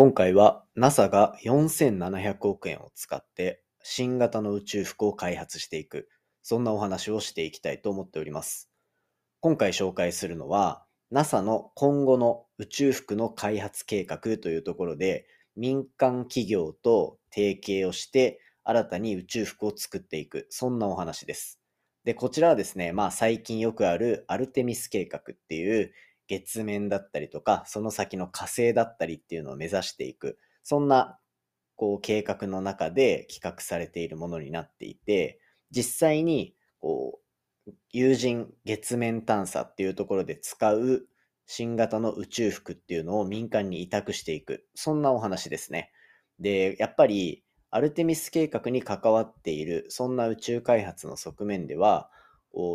今回は NASA が4700億円を使って新型の宇宙服を開発していく、そんなお話をしていきたいと思っております。今回紹介するのは NASA の今後の宇宙服の開発計画というところで民間企業と提携をして新たに宇宙服を作っていく、そんなお話です。で、こちらはですね、まあ最近よくあるアルテミス計画っていう月面だったりとか、その先の火星だったりっていうのを目指していく、そんなこう計画の中で企画されているものになっていて、実際にこう有人月面探査っていうところで使う新型の宇宙服っていうのを民間に委託していく、そんなお話ですね。で、やっぱりアルテミス計画に関わっている、そんな宇宙開発の側面では、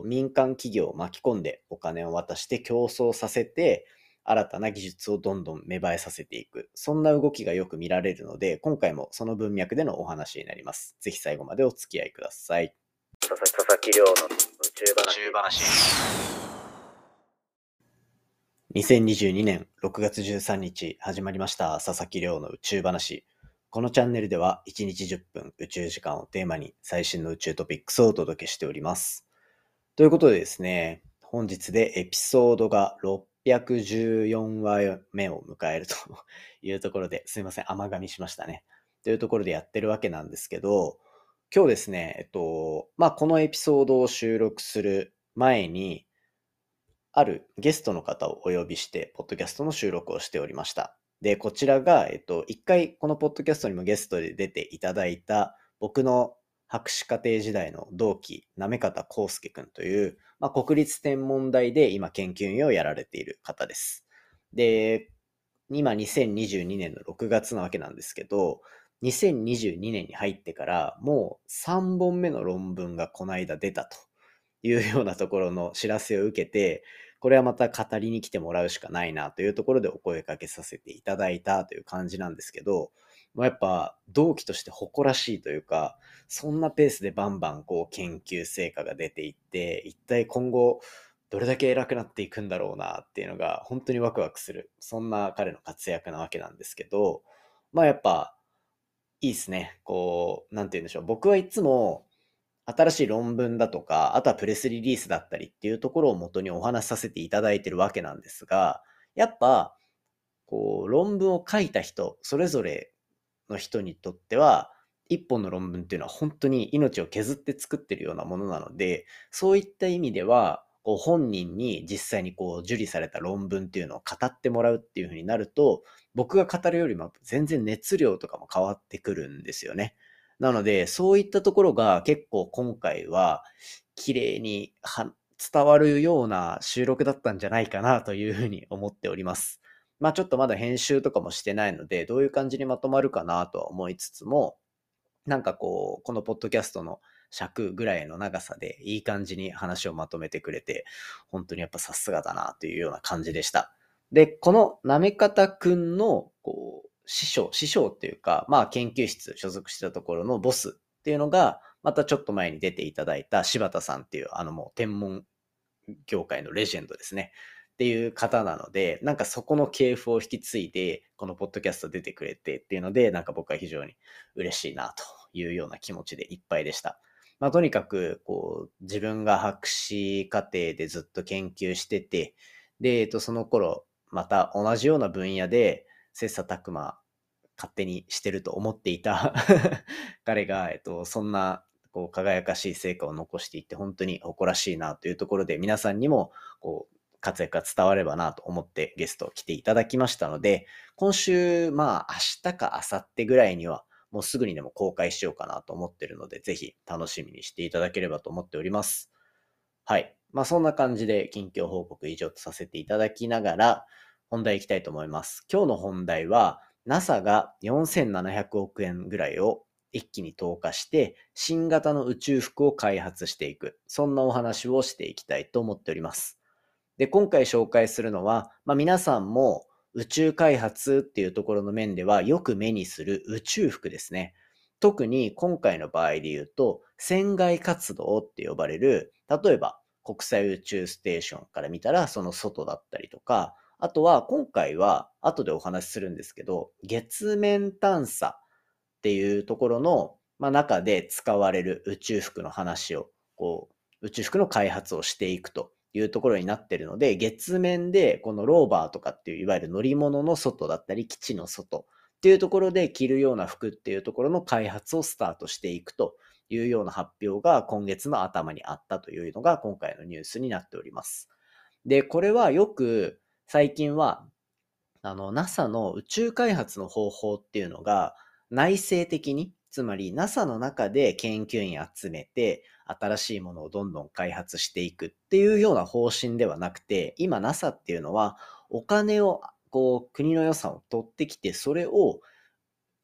民間企業を巻き込んでお金を渡して競争させて、新たな技術をどんどん芽生えさせていく。そんな動きがよく見られるので、今回もその文脈でのお話になります。ぜひ最後までお付き合いください。佐々木亮の宇宙話。2022年6月13日始まりました佐々木亮の宇宙話。このチャンネルでは1日10分宇宙時間をテーマに最新の宇宙トピックスをお届けしております。ということでですね、本日でエピソードが614話目を迎えるというところで、すいません、甘噛みしましたね。というところでやってるわけなんですけど、今日ですね、えっと、まあ、このエピソードを収録する前に、あるゲストの方をお呼びして、ポッドキャストの収録をしておりました。で、こちらが、えっと、一回このポッドキャストにもゲストで出ていただいた僕の博士課程時代の同期、行方康介くんという、まあ、国立天文台で今研究員をやられている方です。で、今2022年の6月なわけなんですけど、2022年に入ってからもう3本目の論文がこの間出たというようなところの知らせを受けて、これはまた語りに来てもらうしかないなというところでお声かけさせていただいたという感じなんですけど、まあ、やっぱ同期として誇らしいというか、そんなペースでバンバンこう研究成果が出ていって、一体今後どれだけ偉くなっていくんだろうなっていうのが本当にワクワクする。そんな彼の活躍なわけなんですけど、まあやっぱいいっすね。こう、なんて言うんでしょう。僕はいつも新しい論文だとか、あとはプレスリリースだったりっていうところを元にお話しさせていただいてるわけなんですが、やっぱ、こう、論文を書いた人、それぞれの人にとっては、一本の論文っていうのは本当に命を削って作ってるようなものなので、そういった意味では、こう本人に実際にこう受理された論文っていうのを語ってもらうっていうふうになると、僕が語るよりも全然熱量とかも変わってくるんですよね。なので、そういったところが結構今回は綺麗に伝わるような収録だったんじゃないかなというふうに思っております。まあちょっとまだ編集とかもしてないので、どういう感じにまとまるかなとは思いつつも、なんかこう、このポッドキャストの尺ぐらいの長さでいい感じに話をまとめてくれて、本当にやっぱさすがだなというような感じでした。で、このなめかたくんの、こう、師匠、師匠っていうか、まあ研究室所属してたところのボスっていうのが、またちょっと前に出ていただいた柴田さんっていう、あのもう天文業界のレジェンドですね。っていう方なので、なんかそこの系譜を引き継いで、このポッドキャスト出てくれてっていうので、なんか僕は非常に嬉しいなというような気持ちでいっぱいでした。まあ、とにかく、こう、自分が博士課程でずっと研究してて、で、えっと、その頃、また同じような分野で、切磋琢磨、勝手にしてると思っていた 彼が、えっと、そんな、こう、輝かしい成果を残していって、本当に誇らしいなというところで、皆さんにも、こう、活躍が伝わればなと思ってゲスト来ていただきましたので、今週、まあ明日か明後日ぐらいにはもうすぐにでも公開しようかなと思ってるので、ぜひ楽しみにしていただければと思っております。はい。まあそんな感じで近況報告以上とさせていただきながら、本題いきたいと思います。今日の本題は、NASA が4700億円ぐらいを一気に投下して、新型の宇宙服を開発していく。そんなお話をしていきたいと思っております。で、今回紹介するのは、まあ、皆さんも宇宙開発っていうところの面ではよく目にする宇宙服ですね。特に今回の場合で言うと、船外活動って呼ばれる、例えば国際宇宙ステーションから見たらその外だったりとか、あとは今回は後でお話しするんですけど、月面探査っていうところの、まあ、中で使われる宇宙服の話を、こう、宇宙服の開発をしていくというところになってるので、月面でこのローバーとかっていういわゆる乗り物の外だったり基地の外っていうところで着るような服っていうところの開発をスタートしていくというような発表が今月の頭にあったというのが今回のニュースになっております。で、これはよく最近はあの NASA の宇宙開発の方法っていうのが内省的につまり NASA の中で研究員集めて新しいものをどんどん開発していくっていうような方針ではなくて今 NASA っていうのはお金をこう国の予算を取ってきてそれを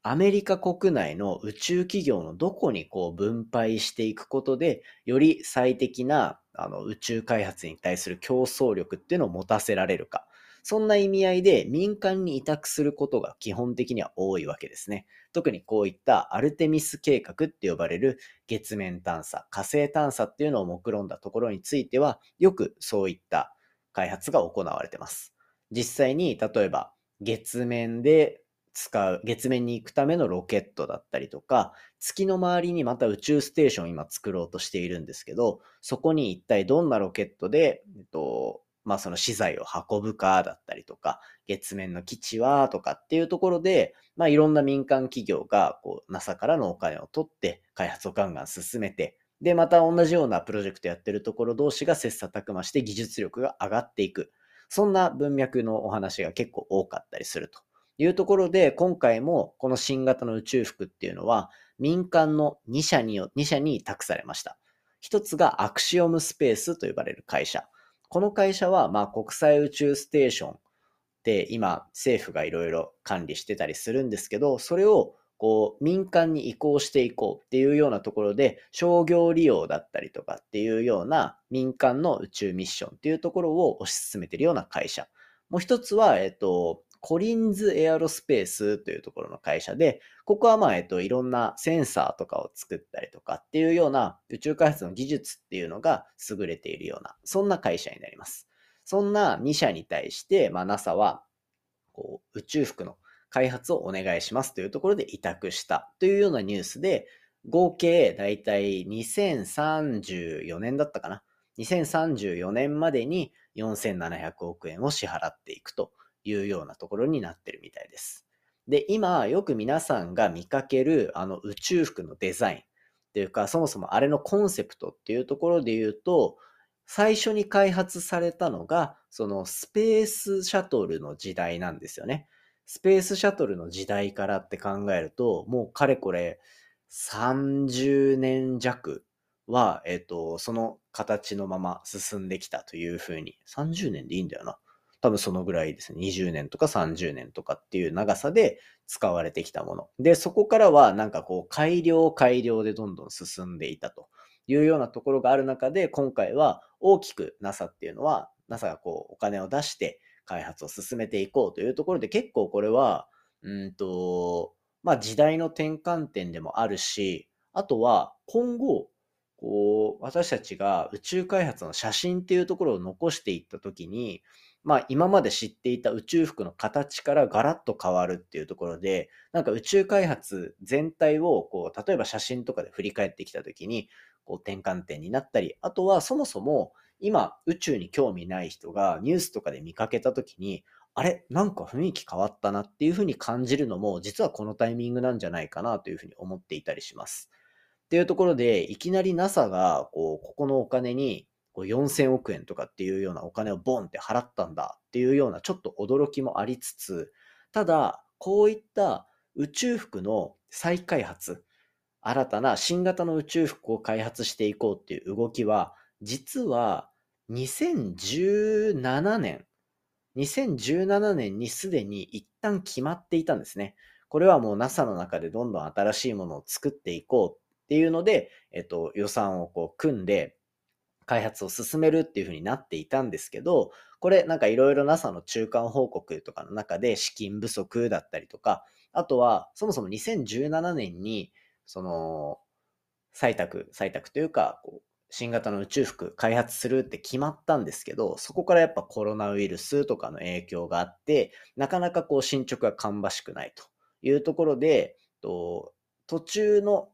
アメリカ国内の宇宙企業のどこにこう分配していくことで、より最適なあの宇宙開発に対する競争力っていうのを持たせられるか。そんな意味合いで民間に委託することが基本的には多いわけですね。特にこういったアルテミス計画って呼ばれる月面探査、火星探査っていうのを目論んだところについては、よくそういった開発が行われてます。実際に例えば月面で使う、月面に行くためのロケットだったりとか、月の周りにまた宇宙ステーションを今作ろうとしているんですけど、そこに一体どんなロケットで、えっと、まあその資材を運ぶかだったりとか、月面の基地はとかっていうところで、まあいろんな民間企業がこう NASA からのお金を取って開発をガンガン進めて、で、また同じようなプロジェクトやってるところ同士が切磋琢磨して技術力が上がっていく。そんな文脈のお話が結構多かったりするというところで、今回もこの新型の宇宙服っていうのは、民間の2社によ2社に託されました。一つがアクシオムスペースと呼ばれる会社。この会社は、まあ、国際宇宙ステーションで今、政府がいろいろ管理してたりするんですけど、それをこう民間に移行していこうっていうようなところで商業利用だったりとかっていうような民間の宇宙ミッションっていうところを推し進めてるような会社。もう一つは、えっと、コリンズエアロスペースというところの会社で、ここはまあ、えっと、いろんなセンサーとかを作ったりとかっていうような宇宙開発の技術っていうのが優れているような、そんな会社になります。そんな2社に対して、まあ、NASA は、こう、宇宙服の開発をお願いしますというところで委託したというようなニュースで、合計だいたい2034年だったかな。2034年までに4700億円を支払っていくというようなところになってるみたいです。で、今よく皆さんが見かけるあの宇宙服のデザインっていうか、そもそもあれのコンセプトっていうところで言うと、最初に開発されたのが、そのスペースシャトルの時代なんですよね。スペースシャトルの時代からって考えると、もうかれこれ30年弱は、えっ、と、その形のまま進んできたというふうに、30年でいいんだよな。多分そのぐらいですね。20年とか30年とかっていう長さで使われてきたもの。で、そこからはなんかこう改良改良でどんどん進んでいたというようなところがある中で、今回は大きく NASA っていうのは、NASA がこうお金を出して開発を進めていこうというところで結構これは、うんと、まあ時代の転換点でもあるし、あとは今後、こう、私たちが宇宙開発の写真っていうところを残していったときに、まあ今まで知っていた宇宙服の形からガラッと変わるっていうところで、なんか宇宙開発全体をこう、例えば写真とかで振り返ってきたときに、こう転換点になったり、あとはそもそも今宇宙に興味ない人がニュースとかで見かけたときに、あれなんか雰囲気変わったなっていうふうに感じるのも、実はこのタイミングなんじゃないかなというふうに思っていたりします。っていうところで、いきなり NASA がこうここのお金に4000億円とかっていうようなお金をボンって払ったんだっていうようなちょっと驚きもありつつ、ただ、こういった宇宙服の再開発、新たな新型の宇宙服を開発していこうっていう動きは、実は2017年、2017年にすでに一旦決まっていたんですね。これはもう NASA の中でどんどん新しいものを作っていこうっていうので、えっと、予算をこう組んで、開発を進めるっていうふうになっていたんですけど、これなんかいろいろ NASA の中間報告とかの中で資金不足だったりとか、あとはそもそも2017年にその採択、採択というか、こう新型の宇宙服開発するって決まったんですけど、そこからやっぱコロナウイルスとかの影響があって、なかなかこう進捗が芳しくないというところで、と途中の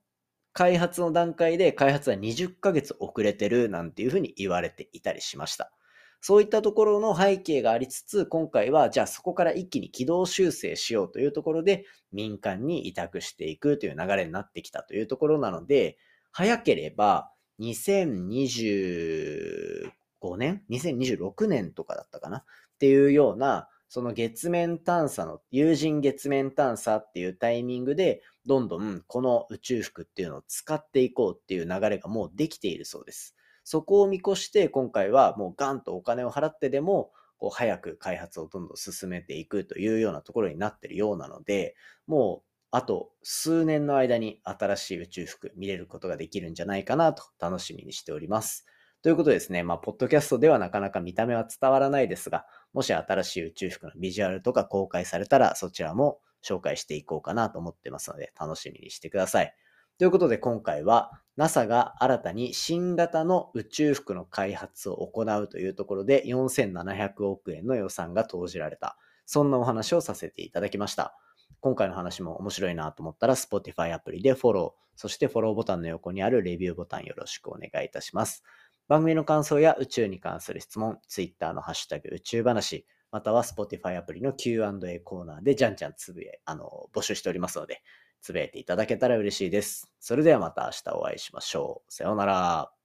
開発の段階で開発は20ヶ月遅れてるなんていうふうに言われていたりしました。そういったところの背景がありつつ、今回はじゃあそこから一気に軌道修正しようというところで民間に委託していくという流れになってきたというところなので、早ければ2025年 ?2026 年とかだったかな？っていうような、その月面探査の、有人月面探査っていうタイミングで、どんどんこの宇宙服っていうのを使っていこうっていう流れがもうできているそうです。そこを見越して今回はもうガンとお金を払ってでも、こう早く開発をどんどん進めていくというようなところになっているようなので、もうあと数年の間に新しい宇宙服見れることができるんじゃないかなと楽しみにしております。ということですね、まあ、ポッドキャストではなかなか見た目は伝わらないですが、もし新しい宇宙服のビジュアルとか公開されたら、そちらも紹介していこうかなと思ってますので、楽しみにしてください。ということで今回は NASA が新たに新型の宇宙服の開発を行うというところで4700億円の予算が投じられた。そんなお話をさせていただきました。今回の話も面白いなと思ったら、Spotify アプリでフォロー、そしてフォローボタンの横にあるレビューボタンよろしくお願いいたします。番組の感想や宇宙に関する質問、Twitter のハッシュタグ宇宙話、または Spotify アプリの Q&A コーナーでじゃんじゃんつぶや、あの、募集しておりますので、つぶやいていただけたら嬉しいです。それではまた明日お会いしましょう。さようなら。